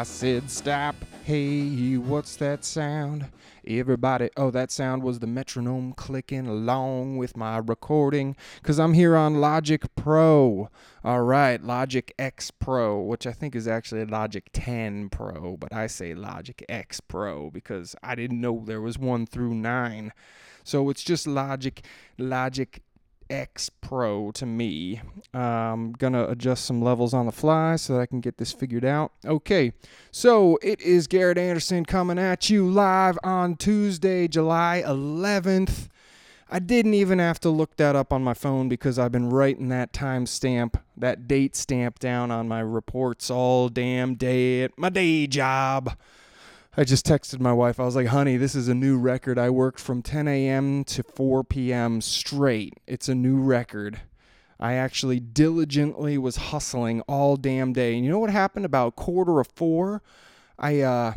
I said, Stop. Hey, what's that sound? Everybody, oh, that sound was the metronome clicking along with my recording because I'm here on Logic Pro. All right, Logic X Pro, which I think is actually Logic 10 Pro, but I say Logic X Pro because I didn't know there was one through nine. So it's just Logic, Logic X Pro to me. I'm gonna adjust some levels on the fly so that I can get this figured out. Okay, so it is Garrett Anderson coming at you live on Tuesday, July 11th. I didn't even have to look that up on my phone because I've been writing that time stamp, that date stamp down on my reports all damn day at my day job. I just texted my wife. I was like, honey, this is a new record. I worked from 10 a.m. to 4 p.m. straight. It's a new record. I actually diligently was hustling all damn day. And you know what happened about quarter of four? I uh,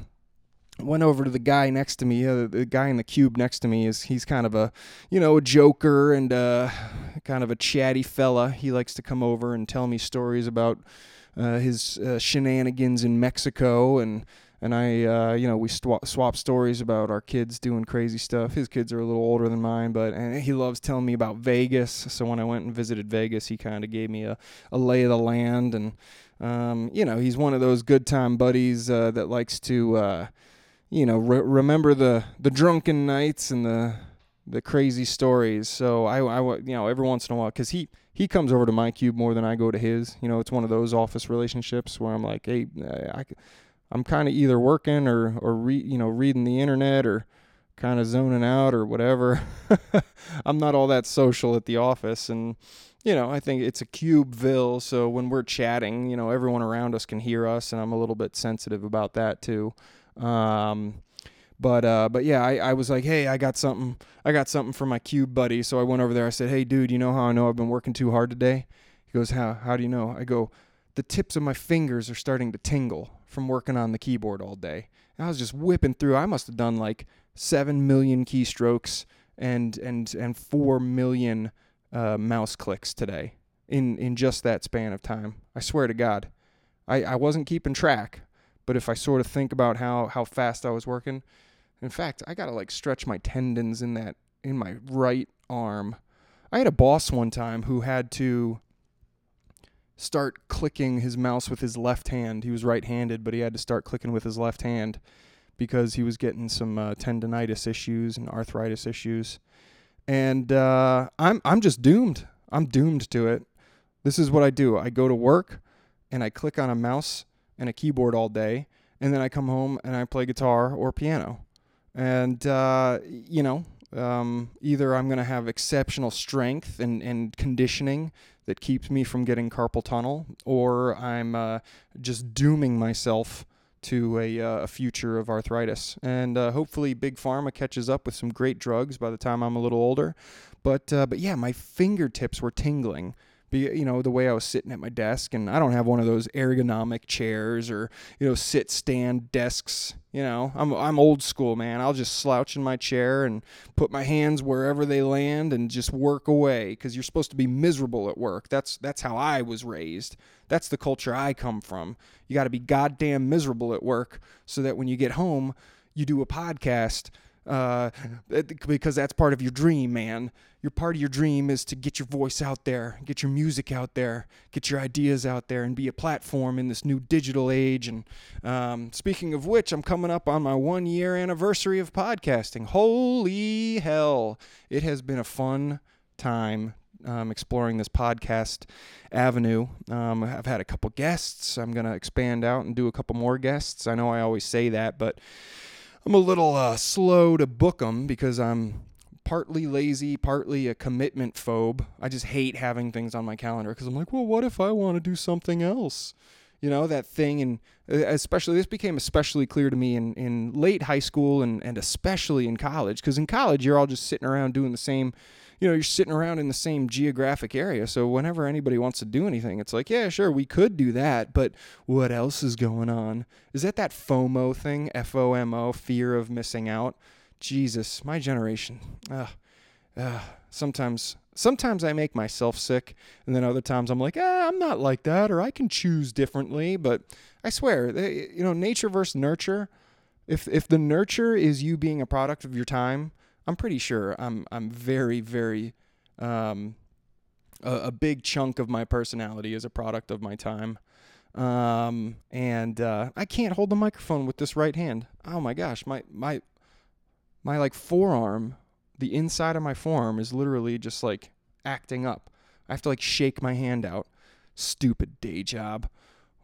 went over to the guy next to me. Uh, the guy in the cube next to me is he's kind of a, you know, a joker and uh, kind of a chatty fella. He likes to come over and tell me stories about uh, his uh, shenanigans in Mexico and and I, uh, you know, we swap, swap stories about our kids doing crazy stuff. His kids are a little older than mine, but and he loves telling me about Vegas. So when I went and visited Vegas, he kind of gave me a, a lay of the land, and um, you know, he's one of those good time buddies uh, that likes to, uh, you know, re- remember the the drunken nights and the the crazy stories. So I, I you know, every once in a while, because he he comes over to my cube more than I go to his. You know, it's one of those office relationships where I'm like, hey, I, I'm kind of either working or or re, you know reading the internet or kind of zoning out or whatever. I'm not all that social at the office and you know, I think it's a cubeville, so when we're chatting, you know, everyone around us can hear us and I'm a little bit sensitive about that too. Um, but uh, but yeah, I, I was like, hey, I got something, I got something for my cube buddy. So I went over there. I said, hey, dude, you know how I know I've been working too hard today? He goes, how how do you know? I go, the tips of my fingers are starting to tingle from working on the keyboard all day. And I was just whipping through. I must have done like seven million keystrokes and and and four million uh, mouse clicks today in in just that span of time. I swear to God, I I wasn't keeping track, but if I sort of think about how how fast I was working, in fact, I gotta like stretch my tendons in that in my right arm. I had a boss one time who had to start clicking his mouse with his left hand. He was right-handed, but he had to start clicking with his left hand because he was getting some uh, tendonitis issues and arthritis issues. And uh, I'm I'm just doomed. I'm doomed to it. This is what I do. I go to work and I click on a mouse and a keyboard all day, and then I come home and I play guitar or piano. And uh, you know, um, either I'm going to have exceptional strength and, and conditioning that keeps me from getting carpal tunnel, or I'm uh, just dooming myself to a, uh, a future of arthritis. And uh, hopefully, Big Pharma catches up with some great drugs by the time I'm a little older. But uh, but yeah, my fingertips were tingling be you know the way I was sitting at my desk and I don't have one of those ergonomic chairs or you know sit stand desks you know? I'm I'm old school man. I'll just slouch in my chair and put my hands wherever they land and just work away cuz you're supposed to be miserable at work. That's that's how I was raised. That's the culture I come from. You got to be goddamn miserable at work so that when you get home you do a podcast uh, because that's part of your dream, man. Your part of your dream is to get your voice out there, get your music out there, get your ideas out there, and be a platform in this new digital age. And um, speaking of which, I'm coming up on my one year anniversary of podcasting. Holy hell! It has been a fun time um, exploring this podcast avenue. Um, I've had a couple guests. I'm going to expand out and do a couple more guests. I know I always say that, but I'm a little uh, slow to book them because I'm partly lazy, partly a commitment phobe. I just hate having things on my calendar because I'm like, well, what if I want to do something else? You know, that thing, and uh, especially this became especially clear to me in, in late high school and, and especially in college because in college, you're all just sitting around doing the same you know, you're sitting around in the same geographic area. So whenever anybody wants to do anything, it's like, yeah, sure, we could do that, but what else is going on? Is that that FOMO thing? F O M O, fear of missing out? Jesus, my generation. Ugh. uh, sometimes sometimes I make myself sick, and then other times I'm like, ah, I'm not like that, or I can choose differently. But I swear, they, you know, nature versus nurture. If if the nurture is you being a product of your time, I'm pretty sure I'm I'm very very um, a, a big chunk of my personality is a product of my time. Um, and uh, I can't hold the microphone with this right hand. Oh my gosh, my my my like forearm, the inside of my forearm is literally just like acting up. I have to like shake my hand out. Stupid day job.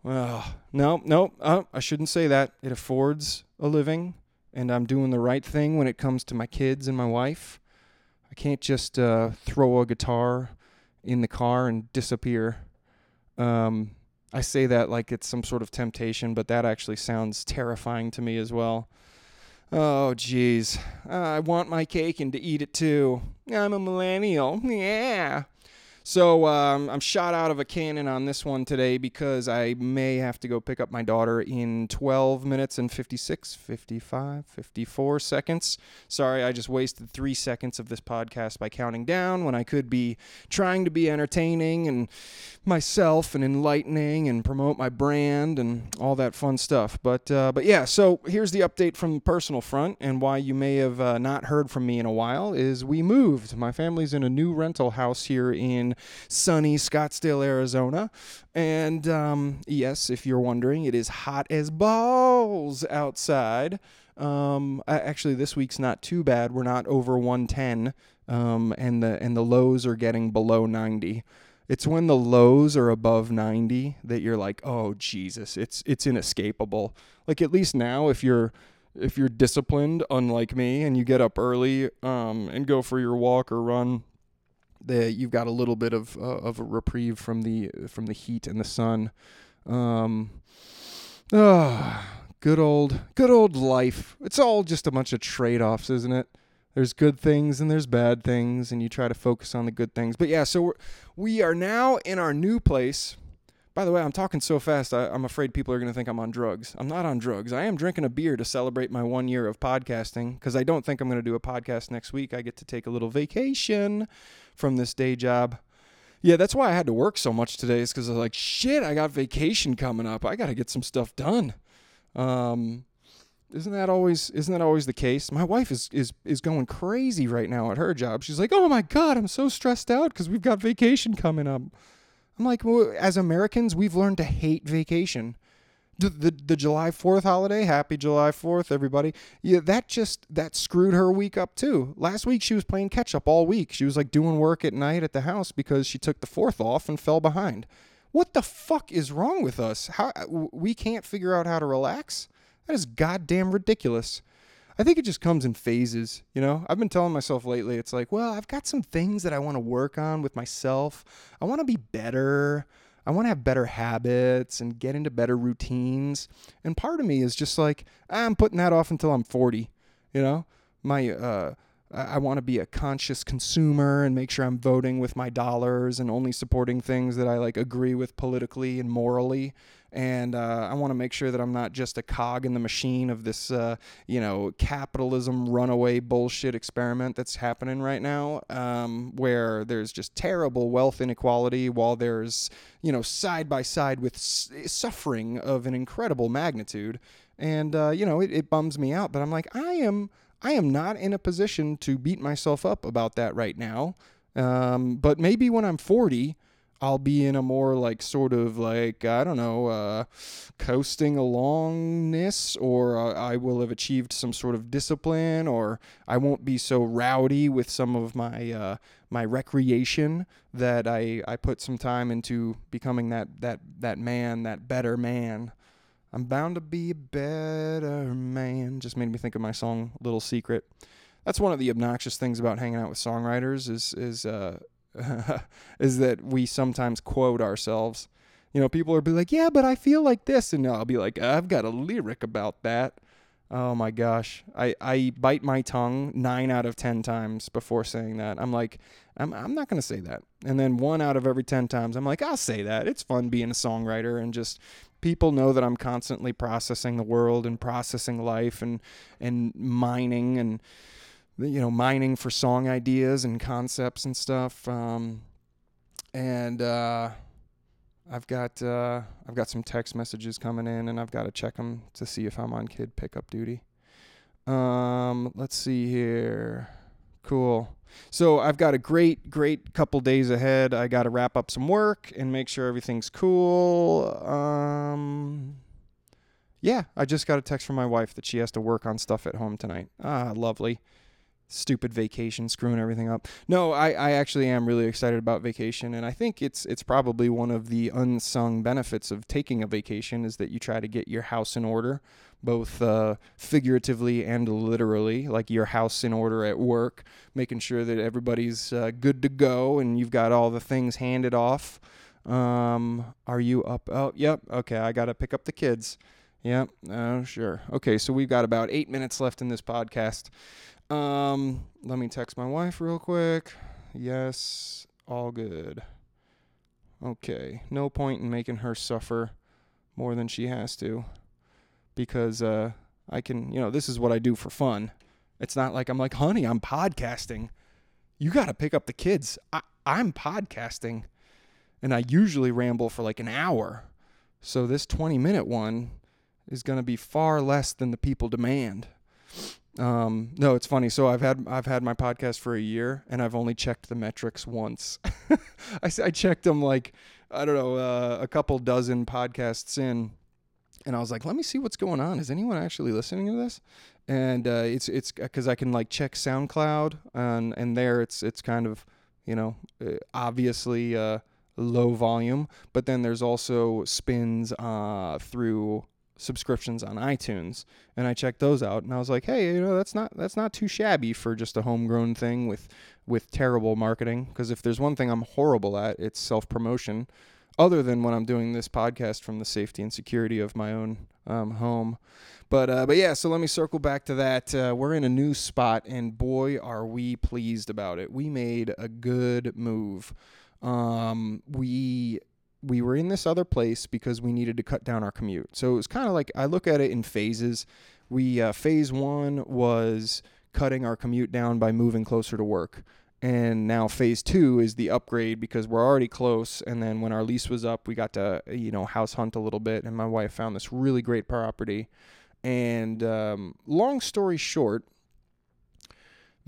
Well, no, no, I shouldn't say that. It affords a living, and I'm doing the right thing when it comes to my kids and my wife. I can't just uh, throw a guitar in the car and disappear. Um, I say that like it's some sort of temptation, but that actually sounds terrifying to me as well. Oh, jeez. Uh, I want my cake and to eat it too. I'm a millennial. Yeah. So um, I'm shot out of a cannon on this one today because I may have to go pick up my daughter in 12 minutes and 56, 55, 54 seconds. Sorry, I just wasted three seconds of this podcast by counting down when I could be trying to be entertaining and myself and enlightening and promote my brand and all that fun stuff. But uh, but yeah, so here's the update from the personal front and why you may have uh, not heard from me in a while is we moved. My family's in a new rental house here in sunny Scottsdale, Arizona. And um, yes, if you're wondering, it is hot as balls outside. Um, actually, this week's not too bad. We're not over 110, um, and the and the lows are getting below 90. It's when the lows are above 90 that you're like, oh Jesus, it's it's inescapable. Like at least now, if you're if you're disciplined, unlike me, and you get up early um, and go for your walk or run the you've got a little bit of uh, of a reprieve from the from the heat and the sun. Um, oh, good old good old life. It's all just a bunch of trade offs, isn't it? There's good things and there's bad things, and you try to focus on the good things. But yeah, so we're, we are now in our new place. By the way, I'm talking so fast, I, am afraid people are going to think I'm on drugs. I'm not on drugs. I am drinking a beer to celebrate my one year of podcasting because I don't think I'm going to do a podcast next week. I get to take a little vacation from this day job. Yeah, that's why I had to work so much today, is because I was like, shit, I got vacation coming up. I got to get some stuff done. Um, isn't that always isn't that always the case? My wife is is is going crazy right now at her job. She's like, "Oh my god, I'm so stressed out because we've got vacation coming up." I'm like, well, as Americans, we've learned to hate vacation. The, the, the July 4th holiday, happy July 4th, everybody. Yeah, that just that screwed her week up too. Last week she was playing catch up all week. She was like doing work at night at the house because she took the 4th off and fell behind. What the fuck is wrong with us? How we can't figure out how to relax? That is goddamn ridiculous. I think it just comes in phases, you know? I've been telling myself lately, it's like, well, I've got some things that I want to work on with myself. I want to be better. I want to have better habits and get into better routines. And part of me is just like, I'm putting that off until I'm 40, you know? My, uh, I want to be a conscious consumer and make sure I'm voting with my dollars and only supporting things that I like agree with politically and morally and uh, I want to make sure that I'm not just a cog in the machine of this, uh, you know, capitalism runaway bullshit experiment that's happening right now, um, where there's just terrible wealth inequality while there's, you know, side by side with s- suffering of an incredible magnitude, and uh, you know, it, it bums me out. But I'm like, I am, I am not in a position to beat myself up about that right now. Um, but maybe when I'm 40 I'll be in a more like sort of like I don't know uh, coasting alongness, or uh, I will have achieved some sort of discipline, or I won't be so rowdy with some of my uh, my recreation that I I put some time into becoming that that that man, that better man. I'm bound to be a better man. Just made me think of my song "Little Secret." That's one of the obnoxious things about hanging out with songwriters is is uh, is that we sometimes quote ourselves. You know, people are be like, "Yeah, but I feel like this," and I'll be like, "I've got a lyric about that." Oh my gosh, I I bite my tongue nine out of ten times before saying that. I'm like, I'm I'm not gonna say that. And then one out of every ten times, I'm like, I'll say that. It's fun being a songwriter and just people know that I'm constantly processing the world and processing life and and mining and you know, mining for song ideas and concepts and stuff. Um, and uh, I've got uh, I've got some text messages coming in, and I've got to check them to see if I'm on kid pickup duty. Um, let's see here. Cool. So I've got a great, great couple days ahead. I got to wrap up some work and make sure everything's cool. Um, yeah, I just got a text from my wife that she has to work on stuff at home tonight. Ah, lovely stupid vacation screwing everything up. No, I, I actually am really excited about vacation and I think it's it's probably one of the unsung benefits of taking a vacation is that you try to get your house in order, both uh, figuratively and literally, like your house in order at work, making sure that everybody's uh, good to go and you've got all the things handed off. Um, are you up? Oh, yep. Okay, I got to pick up the kids. Yep. Oh, sure. Okay, so we've got about eight minutes left in this podcast. Um, let me text my wife real quick. Yes, all good. Okay, no point in making her suffer more than she has to because uh I can, you know, this is what I do for fun. It's not like I'm like, "Honey, I'm podcasting." You got to pick up the kids. I I'm podcasting and I usually ramble for like an hour. So this 20 minute one is going to be far less than the people demand. Um, no, it's funny. So I've had I've had my podcast for a year, and I've only checked the metrics once. I, I checked them like I don't know uh, a couple dozen podcasts in, and I was like, let me see what's going on. Is anyone actually listening to this? And uh, it's it's because I can like check SoundCloud, and and there it's it's kind of you know uh, obviously uh, low volume, but then there's also spins uh, through subscriptions on iTunes, and I checked those out, and I was like, hey, you know, that's not that's not too shabby for just a homegrown thing with with terrible marketing. Because if there's one thing I'm horrible at, it's self promotion. Other than when I'm doing this podcast from the safety and security of my own um, home, but uh, but yeah. So let me circle back to that. Uh, we're in a new spot, and boy, are we pleased about it. We made a good move. Um, we we were in this other place because we needed to cut down our commute. So it was kind of like I look at it in phases. We uh, phase one was cutting our commute down by moving closer to work. And now phase two is the upgrade because we're already close. And then when our lease was up, we got to, you know, house hunt a little bit. And my wife found this really great property. And um, long story short,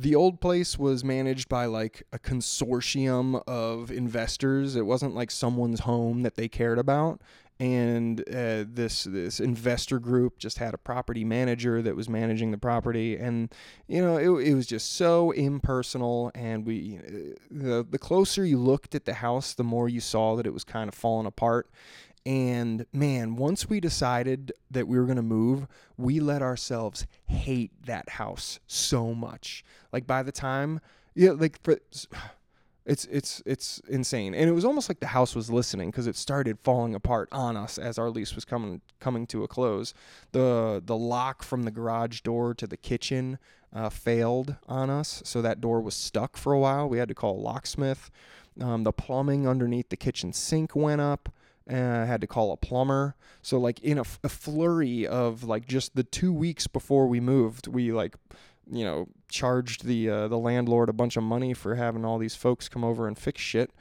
the old place was managed by like a consortium of investors. It wasn't like someone's home that they cared about. And uh, this this investor group just had a property manager that was managing the property, and you know it, it was just so impersonal. And we the the closer you looked at the house, the more you saw that it was kind of falling apart. And man, once we decided that we were going to move, we let ourselves hate that house so much. Like by the time, yeah, like for, it's it's it's insane. And it was almost like the house was listening because it started falling apart on us as our lease was coming coming to a close. The the lock from the garage door to the kitchen uh, failed on us, so that door was stuck for a while. We had to call a locksmith. Um, the plumbing underneath the kitchen sink went up I had to call a plumber. So like in a, a flurry of like just the two weeks before we moved, we like you know charged the uh, the landlord a bunch of money for having all these folks come over and fix shit.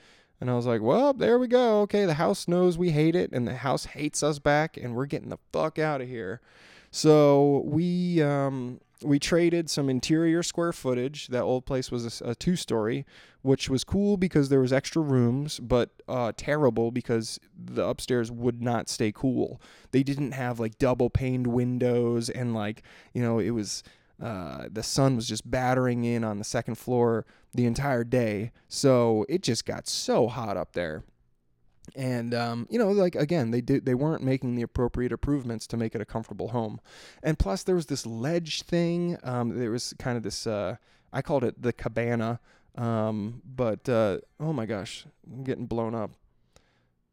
And I was like, well, there we go. Okay, the house knows we hate it, and the house hates us back, and we're getting the fuck out of here. So we um, we traded some interior square footage. That old place was a, a two story, which was cool because there was extra rooms, but uh, terrible because the upstairs would not stay cool. They didn't have like double paned windows, and like you know it was uh, the sun was just battering in on the second floor the entire day, so it just got so hot up there and um, you know like again they did they weren't making the appropriate improvements to make it a comfortable home. And plus there was this ledge thing um, there was kind of this uh, i called it the cabana um, but uh, oh my gosh i'm getting blown up.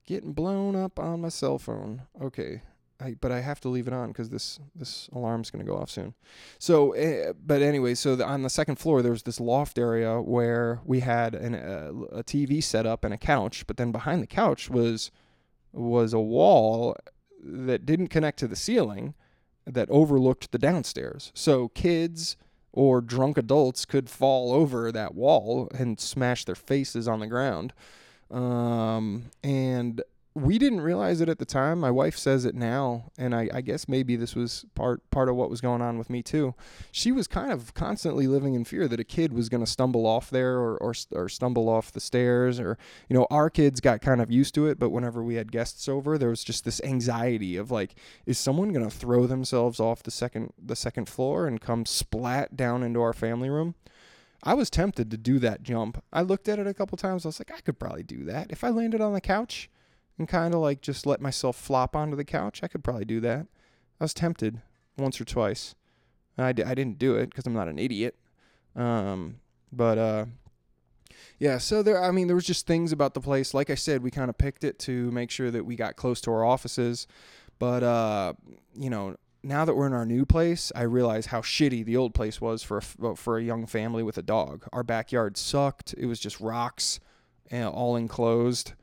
Getting blown up on my cell phone. Okay I, but I have to leave it on because this this alarm's going to go off soon. So, uh, but anyway, so the, on the second floor there was this loft area where we had an, uh, a TV set up and a couch, but then behind the couch was was a wall that didn't connect to the ceiling that overlooked the downstairs. So kids or drunk adults could fall over that wall and smash their faces on the ground. Um, and we didn't realize it at the time. My wife says it now, and I, I, guess maybe this was part part of what was going on with me too. She was kind of constantly living in fear that a kid was going to stumble off there or, or or stumble off the stairs, or you know, our kids got kind of used to it. But whenever we had guests over, there was just this anxiety of like, is someone going to throw themselves off the second the second floor and come splat down into our family room? I was tempted to do that jump. I looked at it a couple times. I was like, I could probably do that if I landed on the couch and kind of like just let myself flop onto the couch. I could probably do that. I was tempted once or twice. I d- I didn't do it because I'm not an idiot. Um, but uh, yeah, so there, I mean, there was just things about the place. Like I said, we kind of picked it to make sure that we got close to our offices. But, uh, you know, now that we're in our new place, I realize how shitty the old place was for a, for a young family with a dog. Our backyard sucked. It was just rocks, and all enclosed.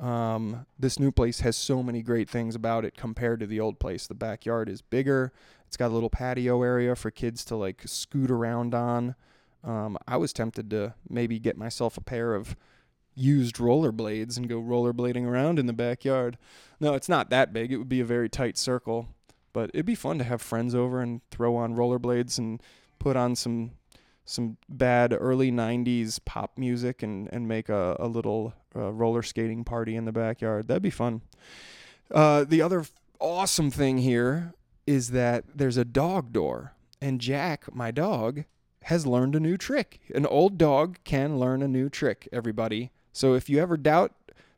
Um, this new place has so many great things about it compared to the old place. The backyard is bigger. It's got a little patio area for kids to like scoot around on. Um, I was tempted to maybe get myself a pair of used rollerblades and go rollerblading around in the backyard. No, it's not that big. It would be a very tight circle, but it'd be fun to have friends over and throw on rollerblades and put on some some bad early 90s pop music and, and make a, a little uh, roller skating party in the backyard. That'd be fun. Uh, the other awesome thing here is that there's a dog door, and Jack, my dog, has learned a new trick. An old dog can learn a new trick, everybody. So if you ever doubt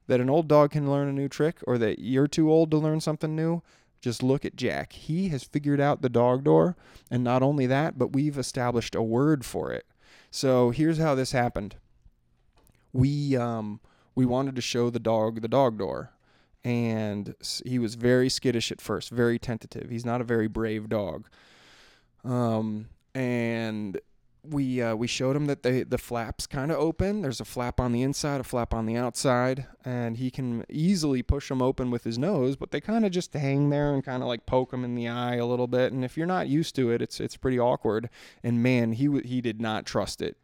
that an old dog can learn a new trick or that you're too old to learn something new, just look at Jack. He has figured out the dog door. And not only that, but we've established a word for it. So here's how this happened. We um we wanted to show the dog the dog door. And he was very skittish at first, very tentative. He's not a very brave dog. Um and we uh, we showed him that the the flaps kind of open. There's a flap on the inside, a flap on the outside, and he can easily push them open with his nose. But they kind of just hang there and kind of like poke him in the eye a little bit. And if you're not used to it, it's it's pretty awkward. And man, he he did not trust it.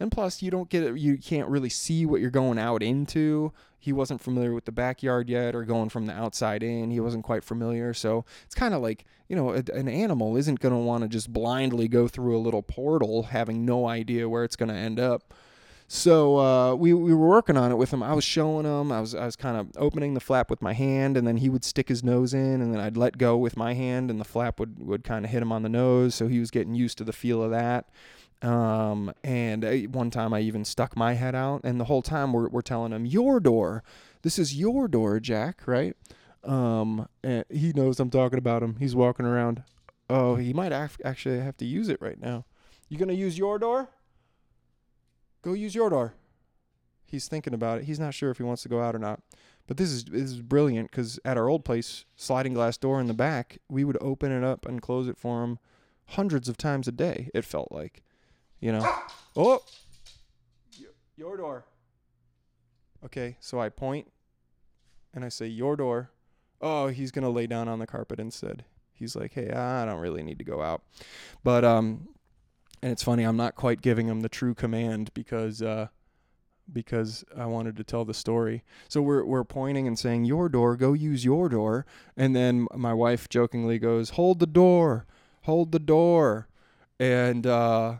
And plus, you don't get it. You can't really see what you're going out into. He wasn't familiar with the backyard yet, or going from the outside in. He wasn't quite familiar. So it's kind of like you know, a, an animal isn't going to want to just blindly go through a little portal, having no idea where it's going to end up. So uh, we we were working on it with him. I was showing him. I was I was kind of opening the flap with my hand, and then he would stick his nose in, and then I'd let go with my hand, and the flap would would kind of hit him on the nose. So he was getting used to the feel of that. Um, and I, one time I even stuck my head out, and the whole time we're we're telling him your door. This is your door, Jack. Right? Um, he knows I'm talking about him. He's walking around. Oh, he might af- actually have to use it right now. You gonna use your door? Go use your door. He's thinking about it. He's not sure if he wants to go out or not. But this is this is brilliant because at our old place, sliding glass door in the back, we would open it up and close it for him hundreds of times a day. It felt like, you know. Oh, your door. Okay, so I point and I say your door oh, he's gonna lay down on the carpet instead. He's like, hey, I don't really need to go out, but um, and it's funny, I'm not quite giving him the true command because uh, because I wanted to tell the story. So we're we're pointing and saying your door, go use your door, and then my wife jokingly goes, hold the door, hold the door, and uh,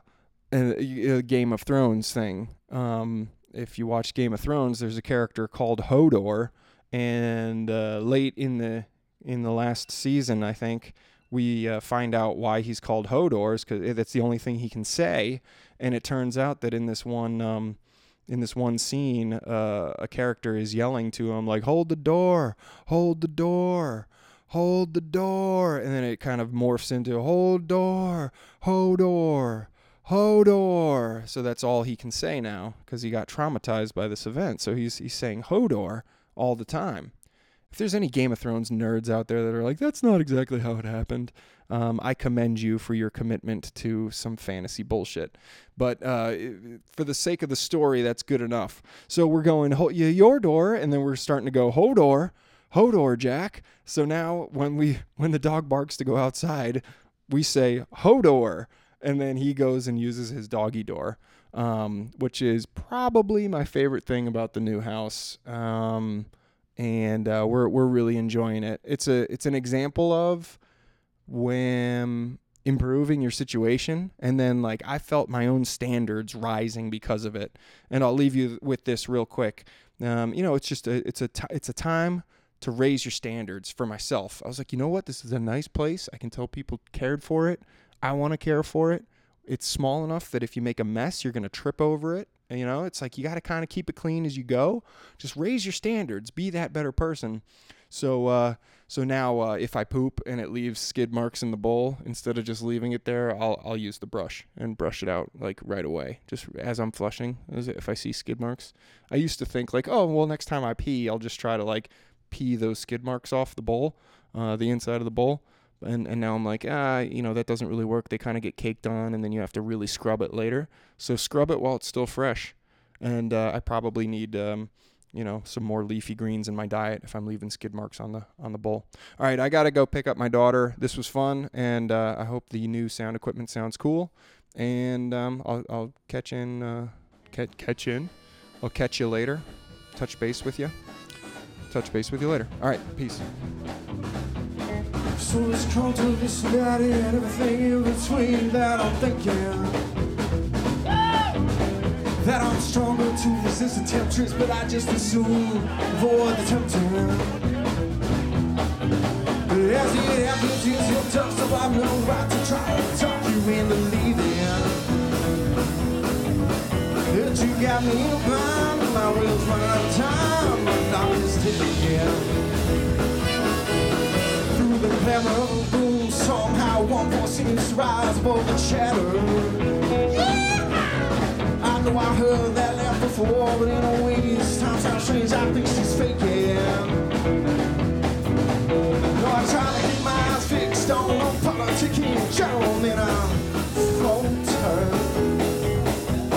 a Game of Thrones thing. Um, if you watch Game of Thrones, there's a character called Hodor and uh, late in the in the last season, I think we uh, find out why he's called Hodor, because that's the only thing he can say. And it turns out that in this one um, in this one scene, uh, a character is yelling to him like, "Hold the door! Hold the door!" Hold the door, and then it kind of morphs into hold door, Hodor, Hodor. So that's all he can say now because he got traumatized by this event. So he's he's saying Hodor, all the time. If there's any Game of Thrones nerds out there that are like, that's not exactly how it happened, um, I commend you for your commitment to some fantasy bullshit. But uh, for the sake of the story, that's good enough. So we're going, your door, and then we're starting to go, Hodor, Hodor, Jack. So now when we when the dog barks to go outside, we say Hodor, and then he goes and uses his doggy door, um, which is probably my favorite thing about the new house. Um, and uh, we're we're really enjoying it. It's a it's an example of when improving your situation and then like I felt my own standards rising because of it. And I'll leave you with this real quick. Um, you know, it's just a it's a t- it's a time to raise your standards for myself. I was like, you know what? This is a nice place. I can tell people cared for it. I want to care for it. It's small enough that if you make a mess, you're going to trip over it. You know, it's like you got to kind of keep it clean as you go. Just raise your standards, be that better person. So, uh, so now uh, if I poop and it leaves skid marks in the bowl, instead of just leaving it there, I'll I'll use the brush and brush it out like right away, just as I'm flushing. If I see skid marks, I used to think like, oh well, next time I pee, I'll just try to like pee those skid marks off the bowl, uh, the inside of the bowl. And and now I'm like, ah, you know, that doesn't really work. They kind of get caked on, and then you have to really scrub it later. So scrub it while it's still fresh. And uh, I probably need, um, you know, some more leafy greens in my diet if I'm leaving skid marks on the on the bowl. All right, I gotta go pick up my daughter. This was fun, and uh, I hope the new sound equipment sounds cool. And um, I'll I'll catch in, uh, catch catch in. I'll catch you later. Touch base with you. Touch base with you later. All right, peace. So it's called to this that and everything in between that I'm thinking. That I'm stronger to resist the temptress But I just assume avoid the tempter But as it happens it's your tough So I've no right to try to talk you into leaving. That you got me in a bind My wheels run out of time But I'm just digging Somehow one voice seems to rise above the chatter I know I heard that laugh before But in a way this time sounds strange I think she's faking. No, I try to keep my eyes fixed on a politicking general And I'm falter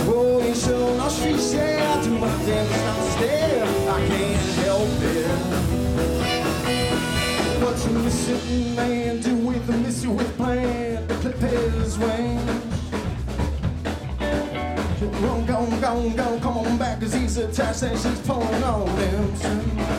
Oh, you should know she said I do my to stay I can't help it what you missing, man? Do with the miss you with plan. The clip is wings. Go, gone, gone, gone, come on back, cause he's attached and she's pulling on him.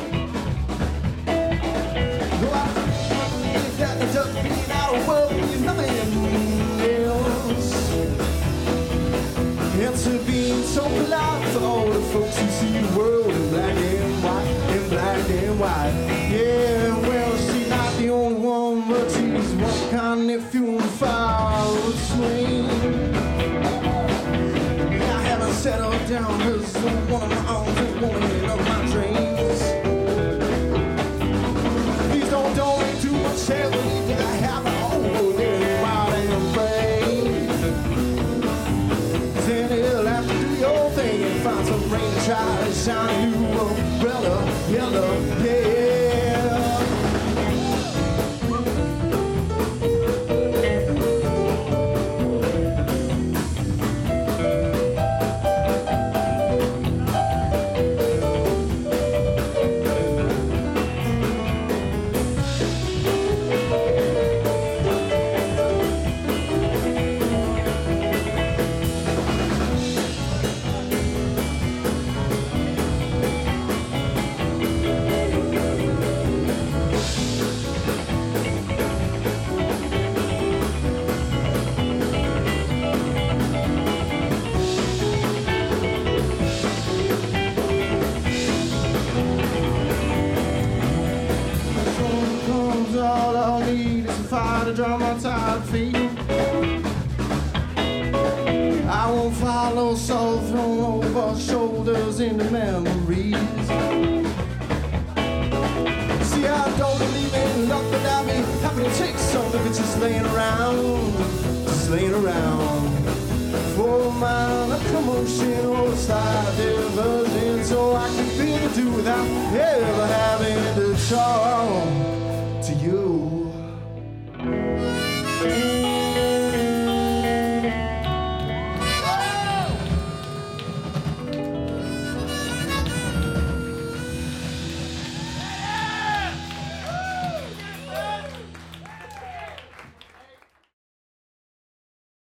My tired feet. I won't follow soul thrown over shoulders into memories. See, I don't believe in luck, but I'd be happy to take some if it's just laying around, just laying around. Oh, for mine, a commotion or slight diversion, so I can feel to do without ever having to talk. Thank you.